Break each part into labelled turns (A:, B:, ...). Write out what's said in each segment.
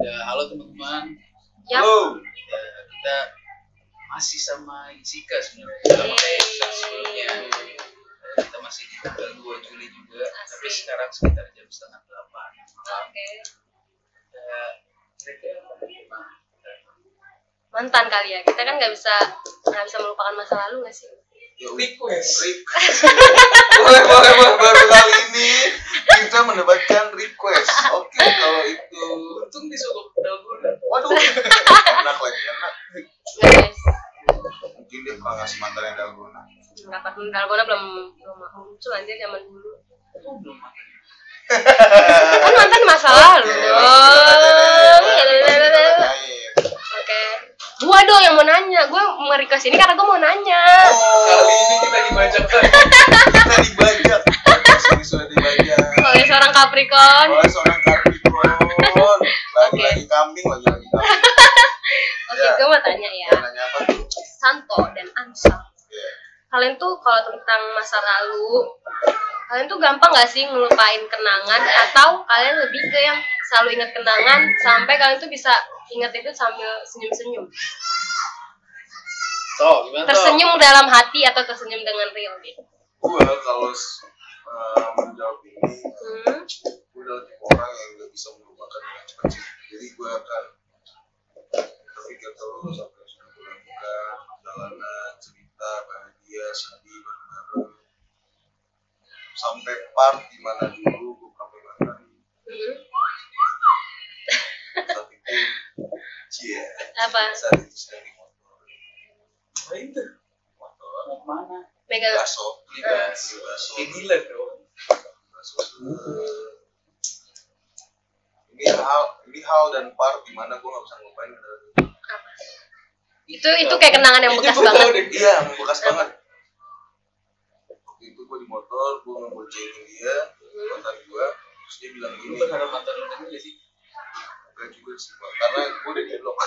A: Ya, halo teman-teman.
B: Yap.
C: Halo.
A: Ya, kita masih sama Jessica sebenarnya sama kayak sebelumnya. Kita masih di tanggal 2 Juli juga, tapi
B: Asik.
A: sekarang sekitar jam setengah delapan malam.
B: Oke.
A: Ya, kira-kira gimana?
B: Mantan kali ya. Kita kan nggak bisa nggak bisa melupakan masa lalu nggak sih?
C: Ya,
A: Request.
C: request. boleh, boleh, boleh. Baru kali ini kita mendapatkan request. Oke, kalau itu.
A: Untung disuruh dalgona.
C: Waduh, enak lagi, enak.
B: Guys.
C: Mungkin dia pernah ngasih mantan yang dalgona.
B: Nggak pernah Dalgona belum belum muncul anjir zaman dulu.
A: Oh, belum makan.
B: Kan mantan masa lalu
C: Oke,
B: dong.
C: Kita kita.
B: Gua dong yang mau nanya. Gua mau request ini karena gua mau nanya.
A: Kali ini kita dibacakan.
C: kita dibajak. Sini sudah dibajak.
B: Oleh seorang Capricorn.
C: Oleh seorang Capricorn. Lagi-lagi kambing, lagi-lagi kambing.
B: Oke,
C: Ya.
B: gua mau tanya ya.
C: Dia nanya apa tuh?
B: Santo dan Ansal.
C: Iya.
B: Kalian tuh kalau tentang masa lalu, kalian tuh gampang gak sih ngelupain kenangan atau kalian lebih ke yang selalu ingat kenangan sampai kalian tuh bisa ingat itu sambil senyum-senyum.
A: So, gimana?
B: Tersenyum dalam hati atau tersenyum dengan real gitu.
C: Gua kalau uh, menjawab ini,
B: Hmm.
C: gue adalah tipe orang yang gak bisa melupakan dengan cepat sih. Jadi gue akan berpikir terus apa yang sudah gue lakukan, perjalanan, cerita, bahagia, sedih, bareng-bareng. Sampai part di mana dulu gue pernah mengatakan
B: Hmm.
C: saat itu, cie,
B: Apa?
C: saat itu sedang di motor. Motor,
A: ke mana?
B: Megang.
C: baso,
A: Beli
C: beli
A: bakso.
C: baso,
A: Kayak gila dong.
C: baso. Ini hal, ini hal dan part di mana gue gak bisa ngelupain
B: Apa? Itu itu kayak kenangan yang bekas banget.
C: Iya, membekas banget. Waktu itu gue di motor, gue ngeboncengin dia, mantan gue, terus dia bilang
A: Lu
C: gini,
A: berharap mantan lu sih?
C: Enggak juga sih, Pak. karena gue udah di blok.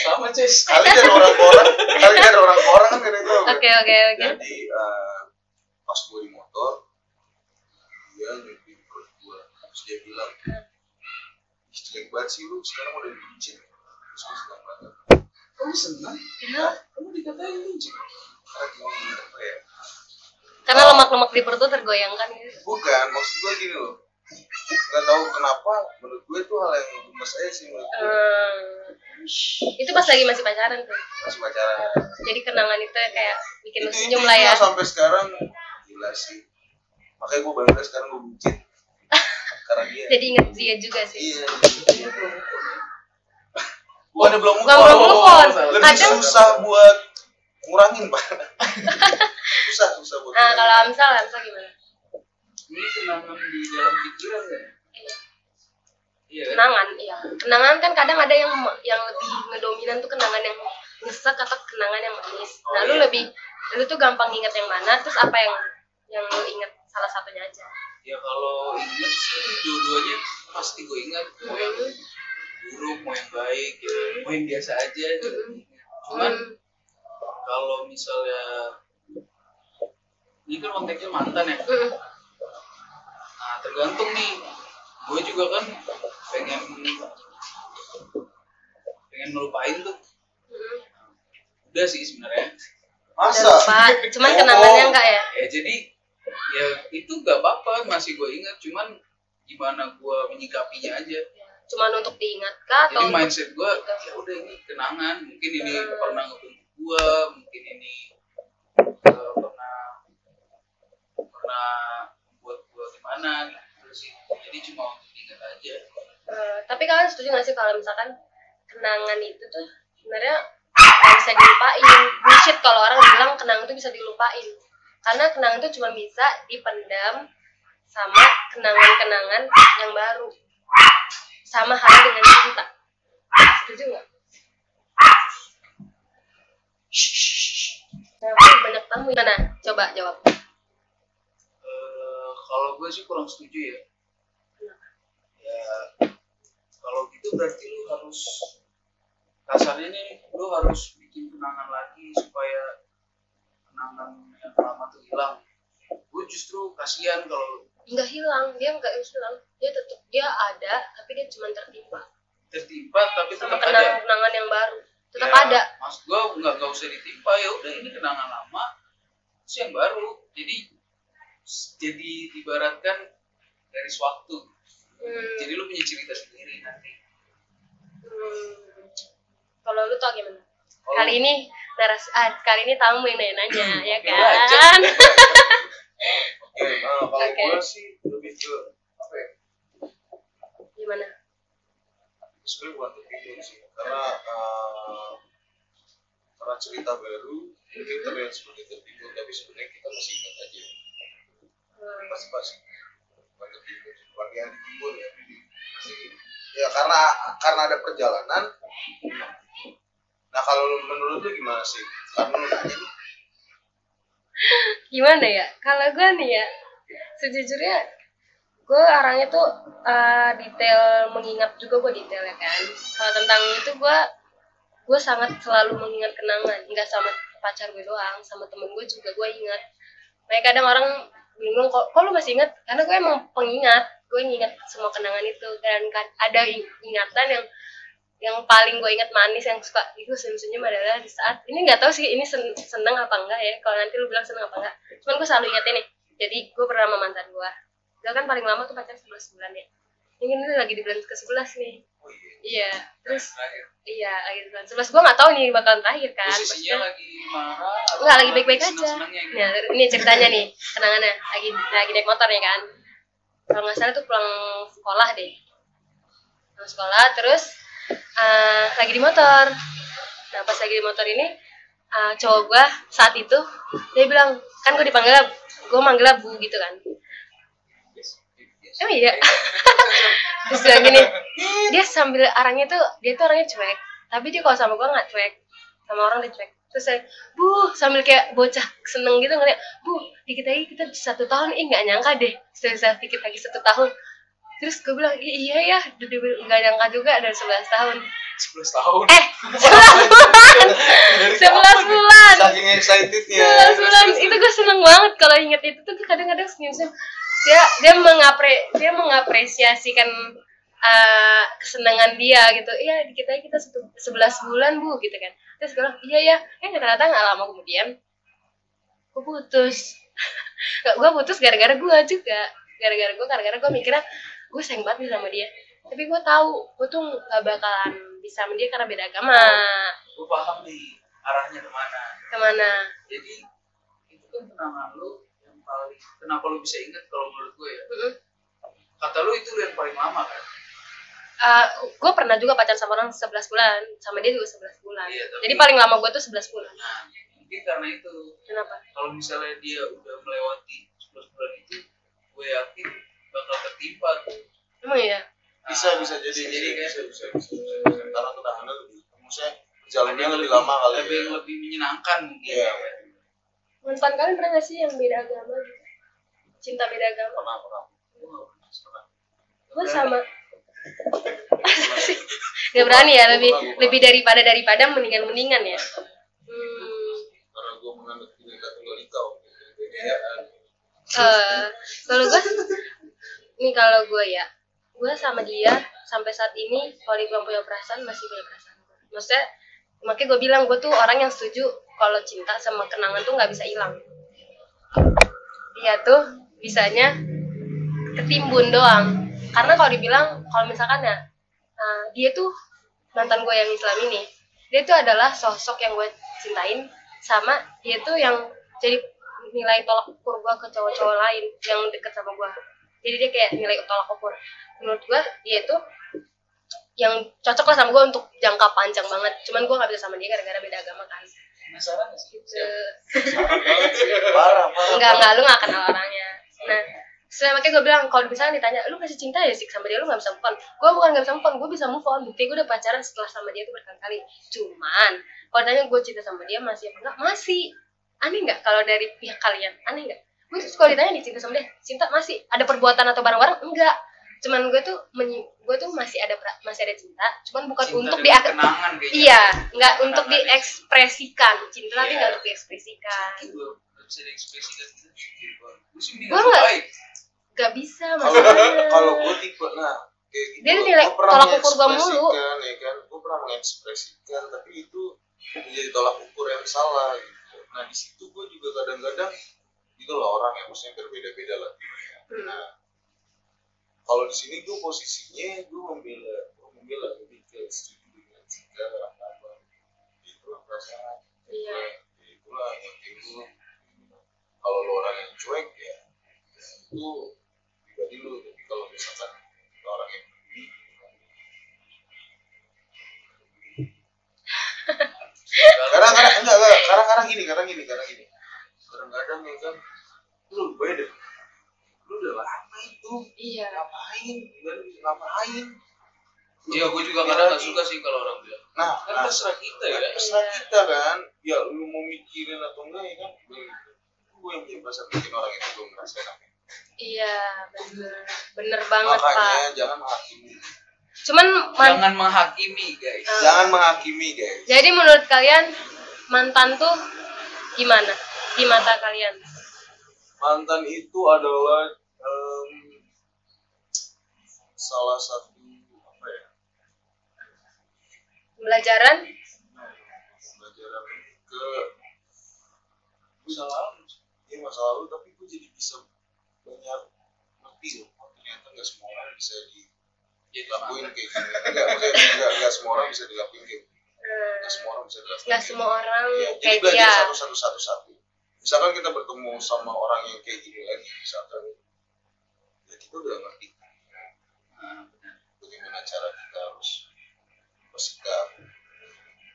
A: Sama, Ces.
C: Kali kan orang orang, kali kan orang orang kan gak tahu.
B: Oke oke oke.
C: Jadi eh, pas gue di motor, dia nyuci perut gue, terus dia bilang, Ih, jelek banget sih lu, sekarang udah dibuncin. Terus gue senang banget.
A: Kamu senang?
B: Hah?
A: Kamu dikatain
C: apa ya,
B: Karena lemak-lemak di perut tuh tergoyangkan gitu.
C: Bukan, maksud gue gini loh. Nggak tahu kenapa, menurut gue itu hal yang gemes aja sih menurut gue.
B: Hmm. Itu pas lagi masih pacaran tuh.
C: Masih pacaran.
B: Jadi kenangan itu kayak bikin lu
C: Itu
B: senyum lah ya.
C: sampai sekarang gila sih. Makanya gue bangga sekarang gue bucin. Karena dia.
B: Jadi inget dia juga sih.
C: Iya. Bukannya belum move
B: Bukan
C: on.
B: belum move on.
C: Lebih
B: Kadang
C: susah buat ngurangin, Pak. susah, susah buat
B: Nah, kalau Amsal, Amsal gimana?
A: Ini kenangan di dalam pikiran ya? Iya?
B: Kenangan, iya. Kenangan kan kadang ada yang yang lebih ngedominan tuh kenangan yang nyesek atau kenangan yang manis. Nah,
C: Oh,
B: lu
C: iya.
B: lebih lu tuh gampang inget yang mana, terus apa yang yang lu inget salah satunya aja.
A: Ya kalau ingat sih dua-duanya pasti gue ingat mau yang
B: Hmm.
A: buruk mau yang baik gitu. mau yang biasa aja gitu.
B: Hmm.
A: Cuman
B: Hmm.
A: kalau misalnya ini kan konteksnya mantan ya.
B: Hmm.
A: Nah tergantung nih. Gue juga kan pengen pengen ngelupain tuh.
B: Hmm.
A: Udah sih sebenarnya.
C: Masa?
B: lupa, cuman
C: Oh.
B: kenangannya enggak ya?
A: Ya jadi ya itu gak apa-apa masih gue ingat. Cuman gimana gue menyikapinya aja.
B: Cuman untuk diingat kah atau
A: Jadi
B: untuk-
A: mindset gue ya udah ini kenangan. Mungkin ini
B: Hmm.
A: pernah ngebentuk gue. Mungkin ini eh, pernah pernah buat gue gimana gitu sih. Jadi cuma untuk diingat aja.
B: Eh, tapi kalian setuju gak sih kalau misalkan kenangan itu tuh sebenarnya nggak bisa dilupain bullshit kalau orang bilang kenangan itu bisa dilupain karena kenangan itu cuma bisa dipendam sama kenangan-kenangan yang baru sama halnya dengan cinta setuju nggak? Nah, banyak tamu gimana? Coba jawab.
A: Eh, kalau gue sih kurang setuju ya. Ya gitu berarti lu harus kasarnya nih lu harus bikin kenangan lagi supaya kenangan yang lama tuh hilang. Gue justru kasihan kalau
B: nggak hilang dia nggak hilang. Dia tetap dia ada tapi dia cuma tertimpa.
A: Tertimpa tapi
B: sama
A: tetap ada.
B: kenangan-kenangan yang baru. Tetap
A: Ya,
B: ada.
A: maksud gua nggak nggak usah ditimpa ya udah ini kenangan lama. Terus yang baru jadi jadi ibaratkan dari waktu.
B: Hmm,
A: jadi lu punya cerita sendiri nanti
B: hmm. kalau lu tau gimana
A: Kalau-
B: kali ini naras ah, kali ini tamu yang nanya ya
A: Oke, aja.
B: kan
C: Oke, nah, kalau
B: Oke.
C: gue sih lebih ke apa ya?
B: gimana
C: Sebenarnya bukan tertidur sih, karena eh, karena cerita baru mungkin terlihat seperti tertidur, tapi sebenarnya kita masih ingat aja.
B: Hmm.
C: Pasti pasti bukan tertidur, bukan yang ditimbun ya. Karena karena ada perjalanan. Nah kalau menurut lu gimana sih? Karena lu nanya?
B: Gimana ya? Kalau gue nih ya sejujurnya gue orangnya tuh uh, detail mengingat juga gue detail ya kan. Kalau tentang itu gue gue sangat selalu mengingat kenangan. Nggak sama pacar gue doang sama temen gue juga gue ingat. Makanya kadang orang bingung kok kok lu masih ingat? Karena gue emang pengingat gue ingat semua kenangan itu dan kan- ada ing- ingatan yang yang paling gue ingat manis yang suka itu senyum-senyum adalah di saat ini nggak tahu sih ini sen- seneng apa enggak ya kalau nanti lu bilang seneng apa enggak cuman gue selalu ingat ini jadi gue pernah sama mantan gue dia kan paling lama tuh pacaran 11 bulan ya ini ini lagi di bulan ke 11 nih
C: oh iya,
B: iya terus
A: terakhir
B: iya lagi di bulan 11 gue nggak tahu nih bakalan terakhir kan
A: posisinya lagi marah
B: Enggak, lagi baik-baik aja.
A: gitu?
B: Nah, ini ceritanya nih, kenangannya. Lagi lagi naik motor ya kan. Kalau nggak salah tuh pulang sekolah deh. Pulang sekolah, terus eh, lagi di motor. Nah, pas lagi di motor ini, eh, cowok gua saat itu, dia bilang, kan gue dipanggil, gue manggilnya Bu gitu kan. Emang iya? Terus bilang gini, dia sambil arahnya tuh, dia tuh orangnya cuek. Tapi dia kalau sama gua nggak cuek. Sama orang dia cuek. Terus saya, bu, sambil kayak bocah seneng gitu ngeliat, bu, dikit lagi kita satu tahun, ih nggak nyangka deh. Setelah saya dikit lagi satu tahun. Terus gue bilang, "I- iya ya, nggak nyangka juga dari 11 tahun.
A: 11 tahun
B: Eh, 11 bulan! 11 bulan!
C: Saking excitednya.
B: 11 bulan itu gue seneng banget kalau inget itu tuh kadang-kadang senyum-senyum dia dia mengapre dia mengapresiasikan uh, kesenangan dia gitu. Iya kita satu, 11 bulan bu gitu kan. Terus gue bilang iya ya eh ternyata nggak lama kemudian gue putus. Gue putus gara-gara gue juga. Gara-gara gue gara-gara gue mikirnya gue sayang banget nih sama dia. Tapi gue tahu gue tuh gak bakalan bisa sama dia karena beda agama.
A: Gue paham nih arahnya ke
B: mana. Ke mana?
A: Jadi itu kan kenangan lu yang paling kenapa lu bisa ingat kalau menurut gue ya?
B: Mm-mm.
A: kata lu itu yang paling lama kan
B: Uh, gue pernah juga pacaran sama orang 11 bulan sama dia juga 11 bulan
A: Iya, tapi-
B: jadi paling lama gue tuh 11 bulan
A: nah mungkin karena itu
B: kenapa
A: kalau misalnya dia udah melewati 11 bulan itu gue yakin bakal tertimpa tuh
B: emang ya
C: Bisa bisa jadi
A: bisa jadi kan
C: bisa bisa bisa, bisa, bisa. Karena kenangannya lebih maksudnya jalannya lebih lama kali
A: lebih
C: ya.
A: lebih menyenangkan mungkin
C: Iya.
A: ya.
B: mantan kalian pernah gak sih yang beda agama gitu cinta beda agama
C: Pernah pernah.
A: Gue nggak pernah pernah.
B: gue sama gak berani ya lebih lebih daripada daripada mendingan mendingan ya hmm.
C: Itu. Iya.
B: Eh, kalau gue nih kalau gue ya gue sama dia sampai saat ini kalau dibilang punya perasaan masih punya perasaan maksudnya makanya gue bilang gue tuh orang yang setuju kalau cinta sama kenangan tuh nggak bisa hilang dia tuh bisanya ketimbun doang karena kalau dibilang kalau misalkan ya eh, dia tuh mantan gue yang Islam ini dia tuh adalah sosok yang gue cintain sama dia tuh yang jadi nilai tolak ukur gue ke cowok-cowok lain yang deket sama gue. Jadi dia kayak nilai tolak ukur. Menurut gue dia itu yang cocok lah sama gue untuk jangka panjang banget. Cuman gue nggak bisa sama dia gara-gara beda agama kan.
A: Sih?
B: Gitu.
C: Parah parah.
B: enggak enggak lu nggak kenal orangnya. Nah setelah makanya gue bilang kalau misalnya ditanya lu masih cinta ya sih sama dia? Lu nggak bisa move on? Gue bukan nggak bisa move on gue bisa move on. Bukti gue udah pacaran setelah sama dia tuh berkali-kali. Cuman kalau tanya gue cinta sama dia masih apa enggak? Masih. Aneh nggak kalau dari pihak kalian? Aneh nggak? Gue tuh kalau ditanya nih cinta sama dia? Cinta? Masih? Ada perbuatan atau barang-barang enggak. Cuman gue tuh menyi- gue tuh masih ada masih ada cinta. Cuman bukan
A: Cinta
B: untuk di
A: kenangan
B: iya nggak
A: Kenangan
B: untuk diekspresikan. Cinta tapi
A: Iya.
B: nggak untuk diekspresikan.
A: Gue nggak
B: gak bisa masalahnya
C: kalau gue tipe nah kayak gitu
B: Dia nilai
C: Gua
B: tolak ukur gua mulu.
C: ya kan gue pernah mengekspresikan tapi itu menjadi tolak ukur yang salah gitu nah di situ gue juga kadang-kadang itu loh orang yang maksudnya berbeda-beda lah tipenya.
B: Hmm.
C: nah kalau di sini gue posisinya gue membela gue membela lebih ke setuju dengan jika apa itulah perasaan
B: Iya.
C: Ya, itulah yang kalau lo orang yang cuek ya itu pribadi lo tapi kalau misalkan orang yang peduli karena karena enggak enggak karena karena gini karena gini karena gini. Kadang-kadang ya kan lu beda lu udah lama itu.
B: Iya.
C: Ngapain? Kan ngapain?
A: Iya, gue juga kadang gak suka sih kalau orang bilang.
C: nah
A: Kan
C: nah.
A: terserah kita ya.
C: terserah kita kan. Ya lu mau mikirin atau enggak ya kan. Gue yang punya perasaan bikin orang itu belum ngerasain apa
B: iya bener. Bener banget pak.
C: Makanya jangan menghakimi.
B: Cuman man-
A: Jangan menghakimi, guys.
B: Ah.
C: jangan menghakimi guys.
B: Jadi menurut kalian mantan tuh gimana di mata kalian?
C: Mantan itu adalah em, salah satu apa ya?
B: Pembelajaran?
C: Pelajaran ke
A: Masa lalu.
C: ya masa lalu tapi gue jadi bisa banyak ngerti loh. Oh, ternyata nggak semua orang bisa dilakuin kayak gini. Enggak maksudnya enggak, enggak semua orang bisa dilakuin kayak gini. Enggak semua orang bisa dilakuin
B: nggak semua orang
C: Iya, jadi
B: kayak
C: belajar
B: dia.
C: satu satu satu satu misalkan kita bertemu sama orang yang kayak gini lagi misalkan. Ya kita udah ngerti
A: Nah, benar.
C: bagaimana cara kita harus bersikap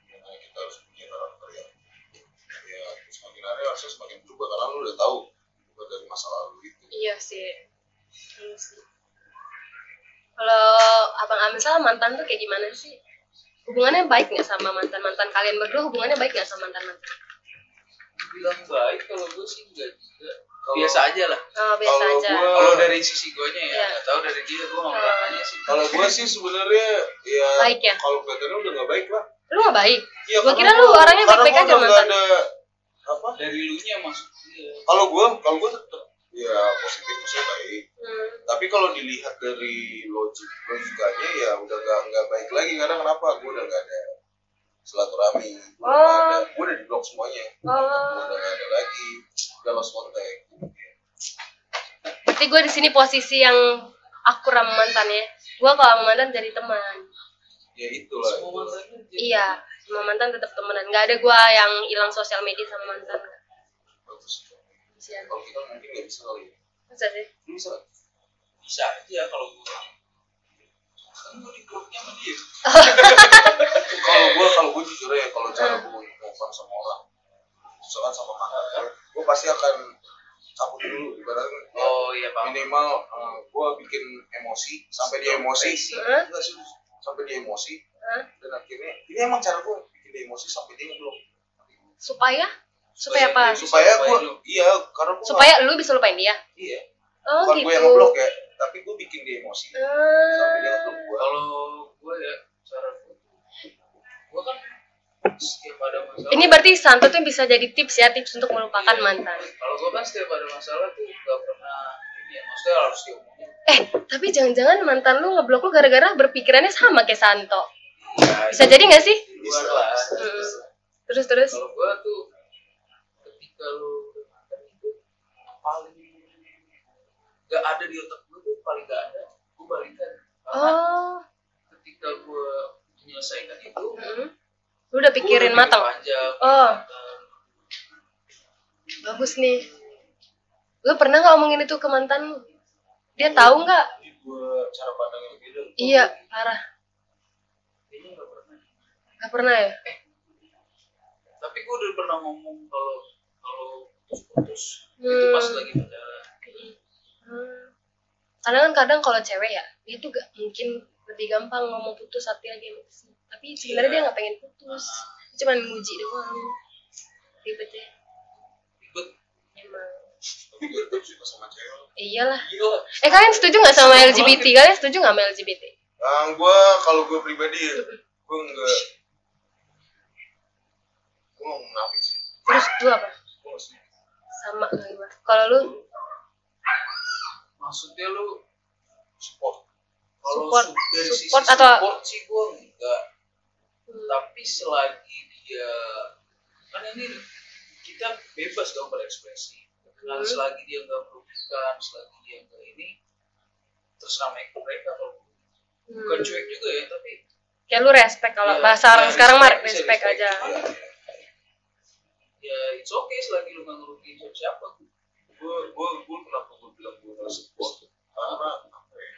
C: bagaimana kita harus punya karakter yang ya semakin hari harusnya semakin berubah karena lu udah tahu berubah dari masa lalu itu
B: iya sih iya sih kalau mantan tuh kayak gimana sih hubungannya baik nggak sama mantan mantan kalian berdua hubungannya baik nggak sama mantan mantan
A: Bilang baik kalau gue sih enggak juga.
C: Kalau-
A: Biasa aja lah.
B: oh biasa
C: Kalau
B: aja
C: gua-
A: Kalau dari sisi gue nya ya,
B: Iya.
A: nggak tahu dari dia gue nggak
B: Oh.
A: pernah nanya sih.
C: kalau gue sih sebenarnya ya
B: Baik ya?
C: kalau kelihatannya udah nggak baik lah
B: lu nggak baik
C: Iya,
B: Gua
C: karena
B: kira lu orangnya baik-baik
C: gua
B: aja
C: nggak
B: mantan.
C: ada apa
A: Dari lu nya maksud dia.
C: kalau gue kalau gue tetap ya positif maksudnya baik.
B: Hmm.
C: tapi kalau dilihat dari logik logikanya ya udah nggak nggak baik lagi. Karena kenapa? Gue udah nggak ada silaturahmi gue udah nggak ada gue udah di blok semuanya. Gue
B: oh.
C: udah nggak ada lagi. Udah lost contact.
B: Berarti gue di sini posisi yang akur sama mantan ya. Gue kalau sama mantan jadi teman.
C: Ya itulah
A: Semua
C: itu.
A: mantannya jadi
B: iya sama mantan tetap temenan. Nggak ada gue yang hilang sosial media sama mantan.
C: Bagus
B: Bisa.
C: kalau kita mungkin nggak bisa kali ya.
B: Masa sih
C: bisa
A: bisa aja kalau gue. Kan gue di grupnya sama dia.
C: kalau gue kalau gue jujur ya kalau cara gue move on sama orang misalkan sama mantan gue pasti akan cabut dulu ibaratnya ya,
A: Oh iya pak.
C: minimal uh, gue bikin emosi sampai dia emosi
B: Hah?
C: enggak sih sampai dia emosi dan akhirnya ini emang cara gue bikin dia emosi sampai dia ngeblok
B: supaya supaya apa?
C: supaya
A: Supaya
C: gue iya karena gue
B: supaya lu bisa lupain dia?
C: Iya.
B: Oh
C: bukan
B: gitu
C: gue yang ngeblok ya tapi gue bikin dia emosi. Sampai dia ngeblok gue
A: Kalau gue ya cara gue gue kan setiap ada masalah.
B: ini berarti Santo tuh bisa jadi tips ya tips untuk melupakan mantan.
A: Kalau gue kan setiap ada masalah tuh gak pernah ini ya, maksudnya harus diomongin.
B: eh tapi jangan-jangan mantan lu ngeblok lu gara-gara berpikirannya sama kayak Santo?
A: Ya,
B: bisa jadi nggak sih?
A: Di luar lah.
B: Hmm. terus terus.
A: Kalau gue tuh ketika lu mantan itu paling gak ada di otak gue tuh paling gak ada. Gue balikan. Karena
B: oh
A: ketika gue menyelesaikan itu,
B: hmm. lu udah pikirin
A: gua
B: matang
A: panjang,
B: Oh.
A: matang.
B: bagus nih lu pernah nggak ngomongin itu ke mantan lu dia tahu nggak
C: cara pandang yang beda
B: iya parah
A: Kayaknya gak pernah.
B: nggak pernah ya
A: Tapi gue udah pernah ngomong kalau kalau putus-putus itu
B: Hmm.
A: pas lagi pacaran.
B: Hmm. Karena kan kadang kalau cewek ya, dia tuh gak mungkin lebih gampang ngomong putus saat dia lagi emosi. Tapi sebenarnya dia nggak pengen putus, dia cuma nguji doang.
A: Ribet.
B: emang.
C: tapi gue tetap suka sama cewek
B: Eh, iyalah.
A: Gila.
B: Eh kalian setuju nggak sama LGBT? Kalian setuju nggak sama LGBT?
C: Yang gue kalau gue pribadi ya, gue enggak gue nggak munafik sih.
B: Terus lu apa? Sama gimana? Kalau lu,
A: maksudnya lu
C: support
A: kalau
B: Support-
A: su- dari sisi
B: support atau-
A: support sih gue enggak
B: Hmm.
A: tapi selagi dia kan ini kita bebas dong berekspresi nah,
B: Hmm.
A: selagi dia nggak merugikan selagi dia nggak ini terserah mereka mereka kalau bukan
B: Hmm.
A: cuek juga ya tapi
B: kayak lu respect kalau
A: ya,
B: bahasa orang
A: ya,
B: sekarang mah
A: bisa
B: respect aja
C: ya. ya
A: it's okay selagi lu nggak ngerugiin siapa siapa
C: gue gue gue kenapa gue bilang gue nggak support? Karena apa ya?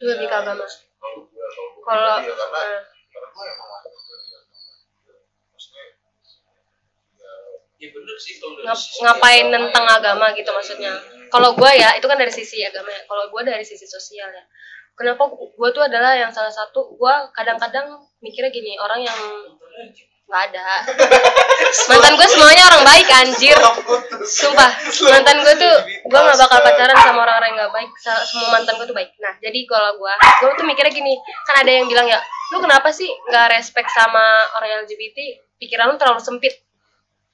C: Lebih ke agama. Kalau gue kalau gue
B: kalau
C: pribadi ya, karena
B: eh,
C: karena gue emang ada maksudnya ya
A: ya bener sih kalau dari
B: ngap-
A: sisi
B: ngapain tentang agama gitu maksudnya? Kalau gue ya itu kan dari sisi agama ya. Kalau gue dari sisi sosial ya kenapa gue tuh adalah yang salah satu gue kadang-kadang mikirnya gini orang yang nggak ada. Mantan gue semuanya orang baik anjir. Sumpah mantan gue tuh gue nggak bakal pacaran sama orang-orang yang nggak baik. Semua mantan gue tuh baik. Nah jadi kalau gue gue tuh mikirnya gini kan ada yang bilang ya lu kenapa sih nggak respect sama orang LGBT pikiran lu terlalu sempit.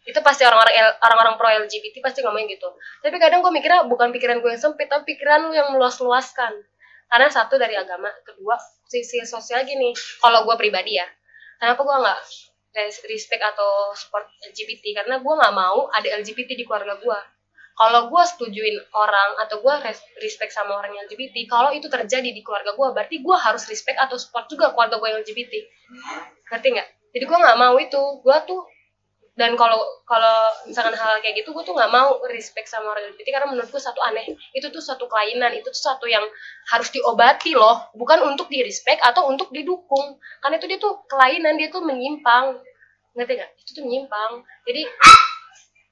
B: Itu pasti orang-orang orang-orang pro LGBT pasti ngomongin gitu. Tapi kadang gue mikirnya bukan pikiran gue yang sempit tapi pikiran lu yang meluas-luaskan karena satu dari agama kedua sisi sosial gini. Kalau gue pribadi ya kenapa gue nggak res- respect atau support LGBT karena gue nggak mau ada LGBT di keluarga gue kalau gue setujuin orang atau gue res- respect sama orang yang LGBT kalau itu terjadi di keluarga gue berarti gue harus respect atau support juga keluarga gue yang LGBT ngerti nggak? Jadi gue nggak mau itu. Gue tuh dan kalau kalau misalkan hal kayak gitu gue tuh nggak mau respect sama orang LGBT karena menurut gue satu aneh. Itu tuh satu kelainan. Itu tuh satu yang harus diobati loh. Bukan untuk di respect atau untuk didukung. Karena itu dia tuh kelainan. Dia tuh menyimpang. Ngerti nggak? Itu tuh menyimpang. Jadi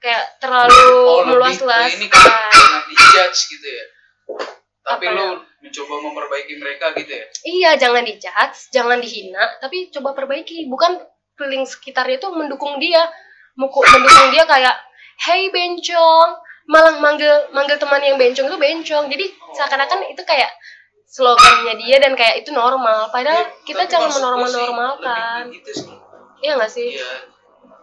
B: kayak terlalu
A: oh lebih
B: meluas
A: ke
B: luas
A: ini kan jangan dijudge gitu ya. Tapi
B: Apa
A: lu
B: ya?
A: mencoba memperbaiki mereka gitu ya?
B: Iya jangan dijudge jangan dihina tapi coba perbaiki. Bukan keliling sekitarnya itu mendukung dia muku mendukung dia kayak hey bencong. Malah manggil manggil teman yang bencong itu bencong. Jadi seakan-akan itu kayak slogannya dia dan kayak itu normal. Padahal
A: Ya,
B: kita jangan
A: lebih ke gitu
B: iya nggak sih?
A: Iya.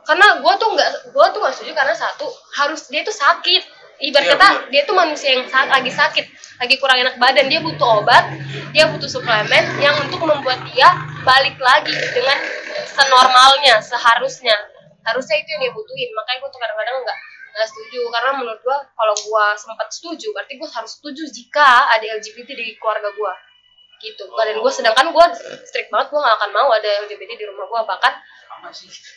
B: Karena gue tuh nggak gue tuh nggak setuju karena satu harus dia tuh sakit. Ibarat
A: Iya,
B: kata dia tuh manusia yang sa- lagi sakit lagi kurang enak badan. Dia butuh obat dia butuh suplemen yang untuk membuat dia balik lagi dengan senormalnya seharusnya harusnya itu yang dia butuhin. Makanya gue tuh kadang-kadang nggak nggak setuju. Karena menurut gue kalau gue sempat setuju berarti gue harus setuju jika ada LGBT di keluarga gue gitu. Dan gue sedangkan gue strict banget gue gak akan mau ada LGBT di rumah gue bahkan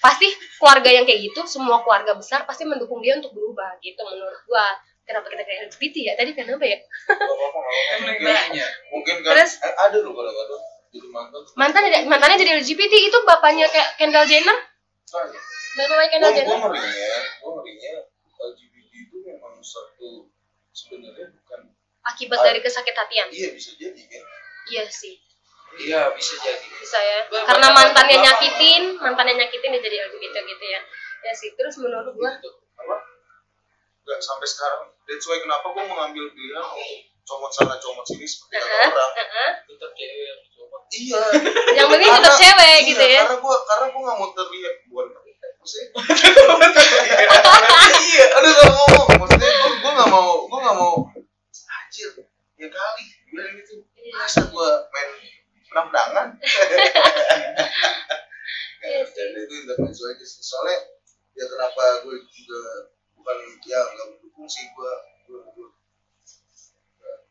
B: pasti keluarga yang kayak gitu semua keluarga besar pasti mendukung dia untuk berubah gitu menurut gua. Kenapa kita kayak LGBT ya? Tadi kenapa ya?
C: Nggak nggak Mungkin- kan
B: Terus?
C: eh, ada loh kadang-kadang jadi mantan
B: mantan mantannya jadi LGBT itu bapaknya kayak Kendall Jenner
C: tanya
B: bapaknya Kendall
C: gue ngerinya gue ngerinya LGBT itu memang satu sebenarnya bukan
B: akibat dari kesakit hatian.
C: Iya bisa jadi kan?
B: Iya sih.
A: Iya bisa jadi.
B: Bisa ya. Karena mantannya nyakitin mantannya nyakitin dia jadi LGBT gitu ya. Ya sih terus menurut gua
C: gitu. Apa? Nggak sampai sekarang. That's why kenapa gue mengambil pilihan untuk comot sana comot sini seperti kata
B: Heeh,
C: orang.
A: tetap cewek yang coba
C: iya.
B: Yang penting tetap cewek
C: iya,
B: gitu ya.
C: karena gue karena gue nggak mau terlihat bukan maksudnya iya aduh gak ngomong maksudnya gue gue nggak mau gue nggak mau. Anjir ya kali. Bilang gitu. Masa gue main pedang-pedangan
B: Iya sih.
C: dan itu intervensi aja sih. Soalnya ya kenapa gue juga bukan ya nggak mendukung sih gue gue gue nggak-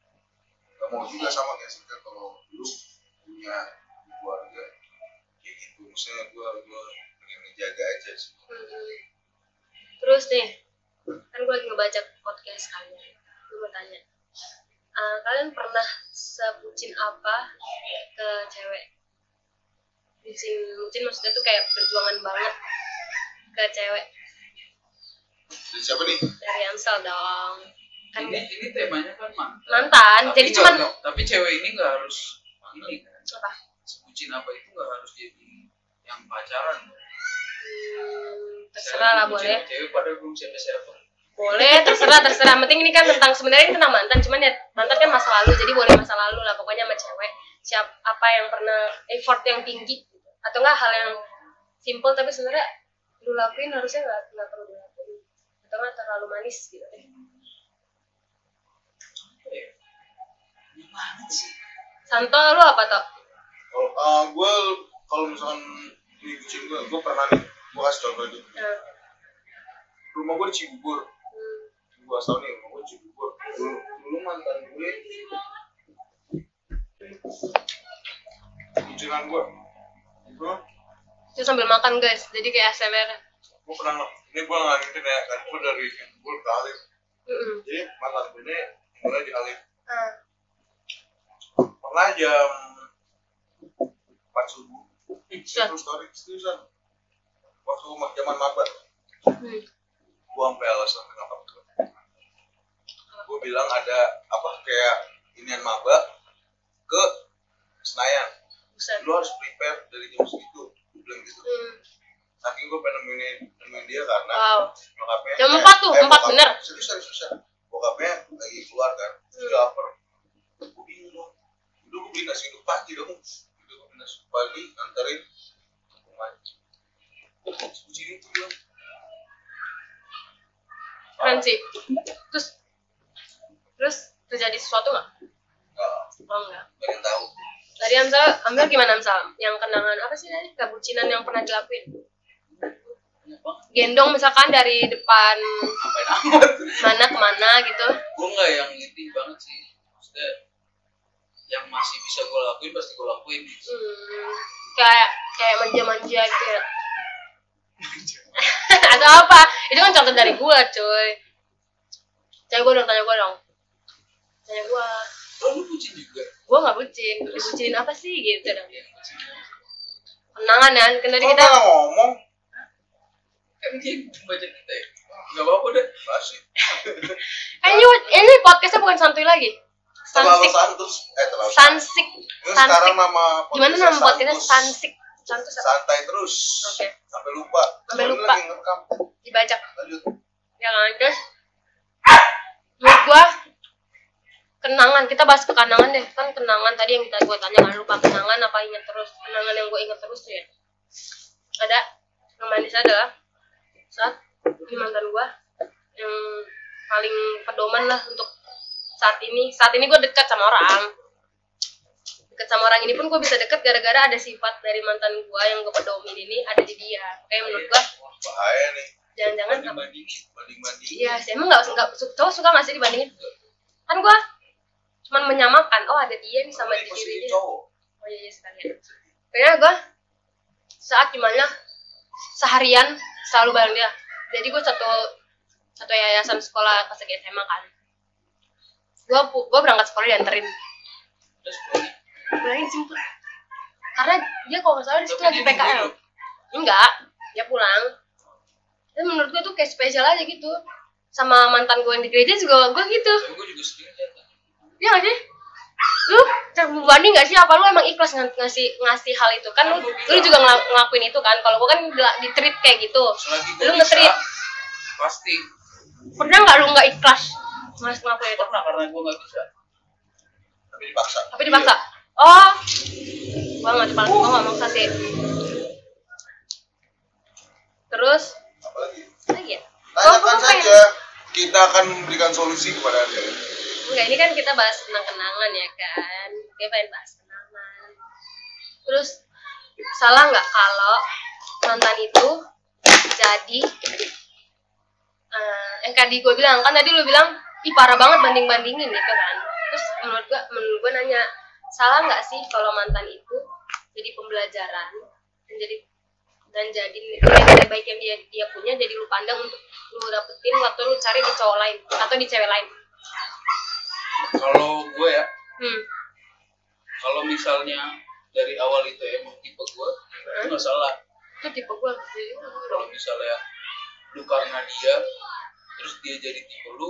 C: nggak mau juga sama kayak Sika kalau dulu punya keluarga kayak gitu. Maksudnya gue gue ngejaga aja sih
B: Hmm. Terus nih, kan gue lagi ngebaca podcast kalian. Gue mau tanya, eh, kalian pernah sebucin apa ke cewek? Bucin, bucin maksudnya tuh kayak perjuangan banget ke cewek
C: dari siapa nih
B: dari Amsel dong. Kan
A: ini ini temanya kan mantan
B: mantan,
A: Tapi
B: jadi cuman
A: nggak- tapi cewek ini nggak harus ini kan
B: apa?
A: sebutin apa itu nggak harus jadi yang pacaran
B: Hmm, terserah lah boleh.
A: sama cewek padahal belum siapa siapa
B: Boleh, terserah, terserah. Penting ini kan tentang sebenarnya ini tentang mantan, cuman ya mantan kan masa lalu, jadi boleh masa lalu lah. Pokoknya sama cewek, siap apa yang pernah effort yang tinggi atau enggak hal yang simple tapi sebenarnya lu lakuin harusnya nggak nggak perlu dilakuin tengah terlalu manis gitu deh. Santo lu apa toh
C: Kalau uh, gue kalau misalkan ini kucing gue, gue pernah nih, gue kasih contoh aja.
B: nah,
C: Rumah gue di Cibubur,
B: hmm.
C: gue tau nih rumah gue di Cibubur. Dulu, dulu mantan gue, kucingan gue. Gue,
B: itu sambil makan guys jadi kayak ASMR
C: gue pernah ini gue nggak ngerti ya, kan gue dari Cibubur ke Halim.
B: Mm-mm.
C: Jadi mantan gue ini mulai di Halim.
B: Ah,
C: Pernah jam 4 subuh, itu story seriusan. Waktu ma- zaman maba,
B: hmm.
C: gue sampai alasan kenapa gue. Bilang ada apa kayak inian maba ke Senayan.
B: buset
C: Lu harus prepare dari jam segitu. Gue bilang gitu.
B: hmm.
C: Saking gue pengen nemenin, nemenin dia karena
B: wow
C: nyokapnya.
B: Jam
C: eh,
B: empat tuh,
C: eh,
B: empat
C: bokap-
B: bener.
C: Serius, serius, serius. Bokapnya lagi keluar kan,
B: Hmm.
C: lapar. Gue bingung dong. Udah gue beli nasi uduk pagi dong. Udah gue beli nasi pagi, anterin ke rumah.
B: Keren sih terus terus terjadi sesuatu nggak
C: "Nggak,
B: oh enggak
C: tahu.
B: tadi Amsal Amsal gimana Amsal yang kenangan apa sih tadi kebucinan yang pernah dilakuin gendong misalkan dari depan
A: Ngapain amat?
B: mana ke mana gitu
A: Gue nggak yang ini banget sih. Maksudnya yang masih bisa gue lakuin pasti gue lakuin.
B: hmm, kayak kayak manja-manja gitu ya atau apa? Itu kan contoh dari gua cuy. Tanya gua dong tanya gua dong. Tanya gua.
A: Oh lu bucin juga?
B: gua nggak bucin. Dibucinin apa sih gitu dong. Kenangan kan kan tadi
C: Kok
B: kita
C: ngomong?
A: Kan dia baca kita ya. Gak apa-apa deh.
C: Masih.
B: kan ini, ini podcastnya bukan santuy lagi.
C: Terlalu
B: sansik.
C: santus. Eh, terlalu
B: sansik.
C: Ini
B: sansik.
C: sekarang nama
B: gimana nama podcastnya? Sansik santus apa
C: Santai terus.
B: Oke.
C: Sampai lupa.
B: Sampai lupa.
C: Lagi ngerekam.
B: dibajak.
C: Lanjut.
B: ya kan terus? Menurut gua kenangan. Kita bahas ke kenangan deh. Kan kenangan tadi yang kita gua tanya kan lupa kenangan apa ingat terus? Kenangan yang gua ingat terus tuh ya. Ada? Yang manis adalah saat di mantan gua. Yang paling pedoman lah untuk saat ini. Saat ini gua dekat sama orang dekat sama orang ini pun gua bisa deket gara-gara ada sifat dari mantan gua yang gua pedomin ini ada di dia kayak menurut gua
C: Bahaya nih.
B: jangan-jangan.
C: Banding-banding.
B: Iya, sih emang nggak nggak cowok suka nggak sih dibandingin? Kan gua cuman menyamakan, oh ada dia nih sama diri dia.
C: cowok.
B: Oh iya, iya sekalian. Kayaknya gua saat di mana seharian selalu bareng dia. Jadi gua satu satu yayasan sekolah kelas tiga SMA kan. Gua pu- gua berangkat sekolah dianterin.
A: Terus pulangnya.
B: Pulangnya jemput. Karena dia kalau nggak salah di situ lagi
A: dia
B: PKL. Enggak, dia pulang. Dan menurut gua tuh kayak spesial aja gitu. Sama mantan gue yang di gereja juga gue gitu.
A: Gue juga lihat.
B: Iya gak sih? Lu terbebani gak sih? Apa lu emang ikhlas ng- ngasih ngasih hal itu? Kan lu, lu juga ngel- ngelakuin itu kan? Kalau gue kan di treat kayak gitu.
A: Gue
B: Lu
A: bisa,
B: nge-treat.
A: pasti.
B: Pernah gak lu gak ikhlas ngas ngelakuin itu?
A: Pernah karena gue gak bisa.
C: Tapi dipaksa.
B: Tapi dipaksa? Oh, gue gak dipaksa, gue gak maksa sih. Terus,
C: Apalagi?
B: lagi ya? Gua-
C: Tanyakan
B: gua pengen-
C: saja. Kita akan memberikan solusi kepada Anda.
B: Enggak, ini kan kita bahas tentang kenangan ya kan. Dia pengen bahas kenangan. Terus salah nggak kalau mantan itu jadi eh yang tadi gue bilang kan tadi lu bilang ih parah banget banding bandingin gitu kan. Terus menurut gua menurut gua nanya salah nggak sih kalau mantan itu jadi pembelajaran dan jadi dan jadi nilai baik yang dia dia punya jadi lu pandang untuk lu dapetin waktu lu cari di cowok lain atau di cewek lain.
A: Kalau gue ya,
B: Hmm.
A: kalau misalnya dari awal itu emang tipe gue, itu nggak salah.
B: itu tipe gue
A: Kalau misalnya lu karena dia, terus dia jadi tipe lu,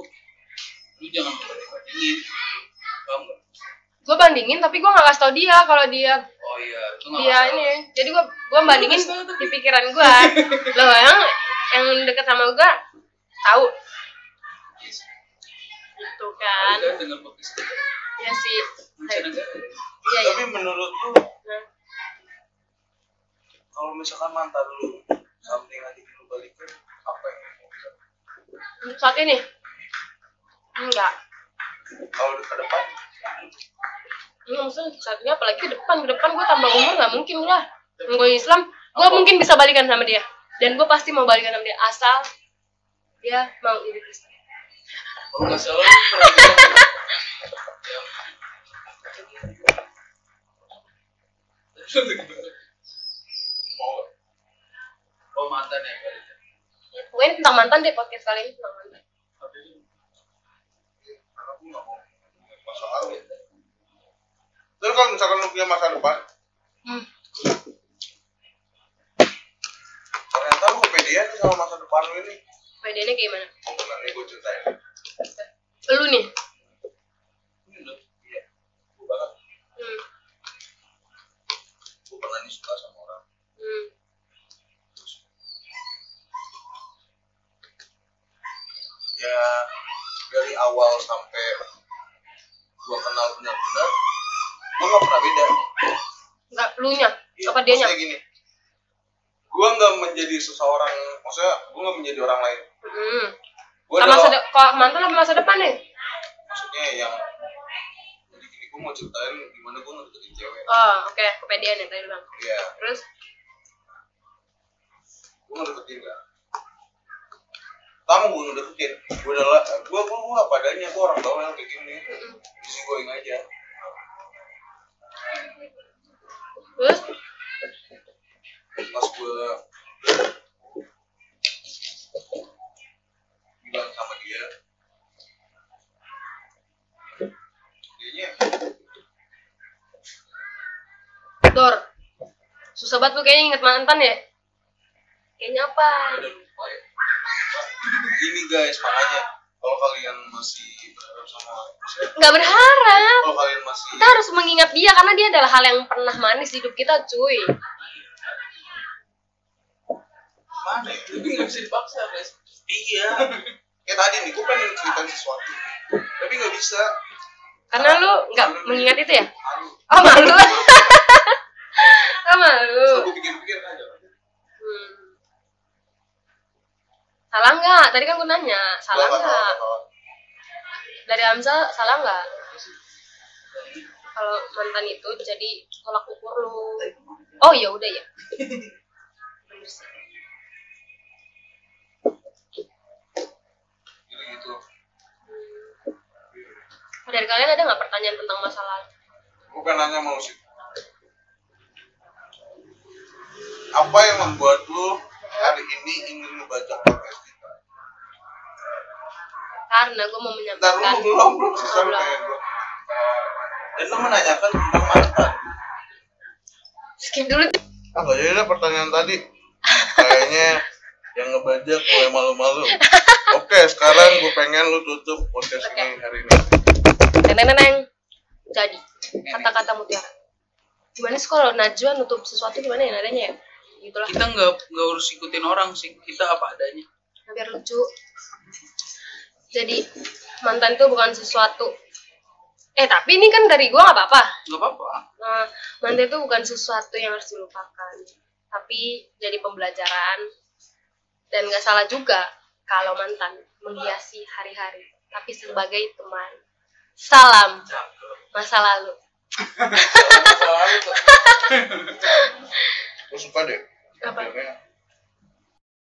A: lu jangan banding-bandingin. Paham nggak?
B: Gue bandingin tapi gue nggak kasih tau dia kalau dia
A: Oh iya, itu
B: dia ini. jadi gue gue bandingin di pikiran gue loh yang yang deket sama gue tahu itu kan.
A: Kan
B: ya sih. Iya iya.
C: Tapi menurut lu,
B: Nah,
C: kalau misalkan mantan lu something ngajakin lu balikan, apa yang mau?
B: Untuk saat ini? Enggak.
C: Kalau ke depan
B: Enggak, maksudnya ini apalagi ke depan ke depan gue tambah umur nggak mungkin lah. Gue Islam gue mungkin bisa balikan sama dia. Dan gue pasti mau balikan sama dia asal dia mau jadi Kristen.
A: Kalau nggak salah
C: mau
A: oh mantan ya kali
B: gue ini tentang mantan deh podcast kali ini tentang mantan.
C: Karena aku nggak mau masa lalu terus kalau misalkan lu punya masa depan?
B: Hmm.
C: ternyata lu kepedean sama masa depan lu ini.
B: Bedanya kayak gimana?
C: Oh benar nih gue ceritain?
B: Lu nih?
C: Ini iya. Gue banget.
B: Hmm.
C: gue pernah nih suka sama orang.
B: Hmm.
C: terus ya dari awal sampai gua kenal benar-benar gua nggak pernah beda.
B: Enggak, lu nya
C: Iya,
B: apa dia nya
C: gini. Gua nggak menjadi seseorang maksudnya gua nggak menjadi orang lain.
B: Hmm. masa
C: adalah
B: de- kalau mantan apa masa depan nih?
C: Maksudnya yang jadi gini gua mau ceritain gimana gua ngedeketin cewek.
B: Oh oke. Kepedean ya tadi bilang.
C: Iya.
B: Terus?
C: Gua ngedeketin kan pertama gua ngedeketin gua adalah gua, gua apa adanya gua orang bawel kayak gini.
B: Mm-mm.
C: isi going aja
B: terus?
C: Pas gue bilang sama dia dianya
B: Dor susah banget lu kayaknya inget mantan ya? Kayaknya apa?
C: Ya. Ini guys makanya kalau kalian masih berharap sama maksudnya
B: nggak berharap.
C: kalau kalian masih
B: kita harus mengingat dia karena dia adalah hal yang pernah manis di hidup kita cuy.
C: Mana ya?
A: Tapi nggak bisa dipaksa guys.
C: Iya. Kayak tadi nih gue pengen ceritain sesuatu. Tapi nggak bisa.
B: Karena lu nggak mengingat itu ya?
C: Malu.
B: oh malu. Oh malu.
C: Terus gue pikir-pikir aja.
B: Hmm. Salah nggak? Tadi kan gue nanya salah
C: Nggak,
B: dari Hamzah salah nggak? Kalau mantan itu jadi tolak ukur lu. Oh ya udah ya.
C: Gitu.
B: Dari kalian ada nggak pertanyaan tentang masa lalu
C: gue pengen nanya mau sih. Apa yang membuat lu hari ini ingin ngebaca podcast kita.
B: Karena gue mau menyampaikan
C: lu belum belum selesai kayak gue dan lu menanyakan tentang mantan.
B: Skip dulu.
C: Ah gak jadi pertanyaan tadi. Kayaknya yang ngebajak mulai malu-malu. Oke sekarang gue pengen lu tutup podcast ini hari ini.
B: Neng neng neng. Jadi kata-kata mutiara. Gimana sih kalau Najwa nutup sesuatu gimana ya nadanya ya gitulah.
A: Kita nggak nggak harus ikutin orang sih. Kita apa adanya.
B: Biar lucu. Jadi mantan itu bukan sesuatu. Eh tapi ini kan dari gua nggak apa-apa.
A: Nggak apa-apa.
B: Nah, mantan itu bukan sesuatu yang harus dilupakan. Tapi jadi pembelajaran. Dan nggak salah juga kalau mantan menghiasi hari-hari. Tapi sebagai teman. Salam. Masa lalu.
C: Gue suka deh
B: Apa?
C: Akhirnya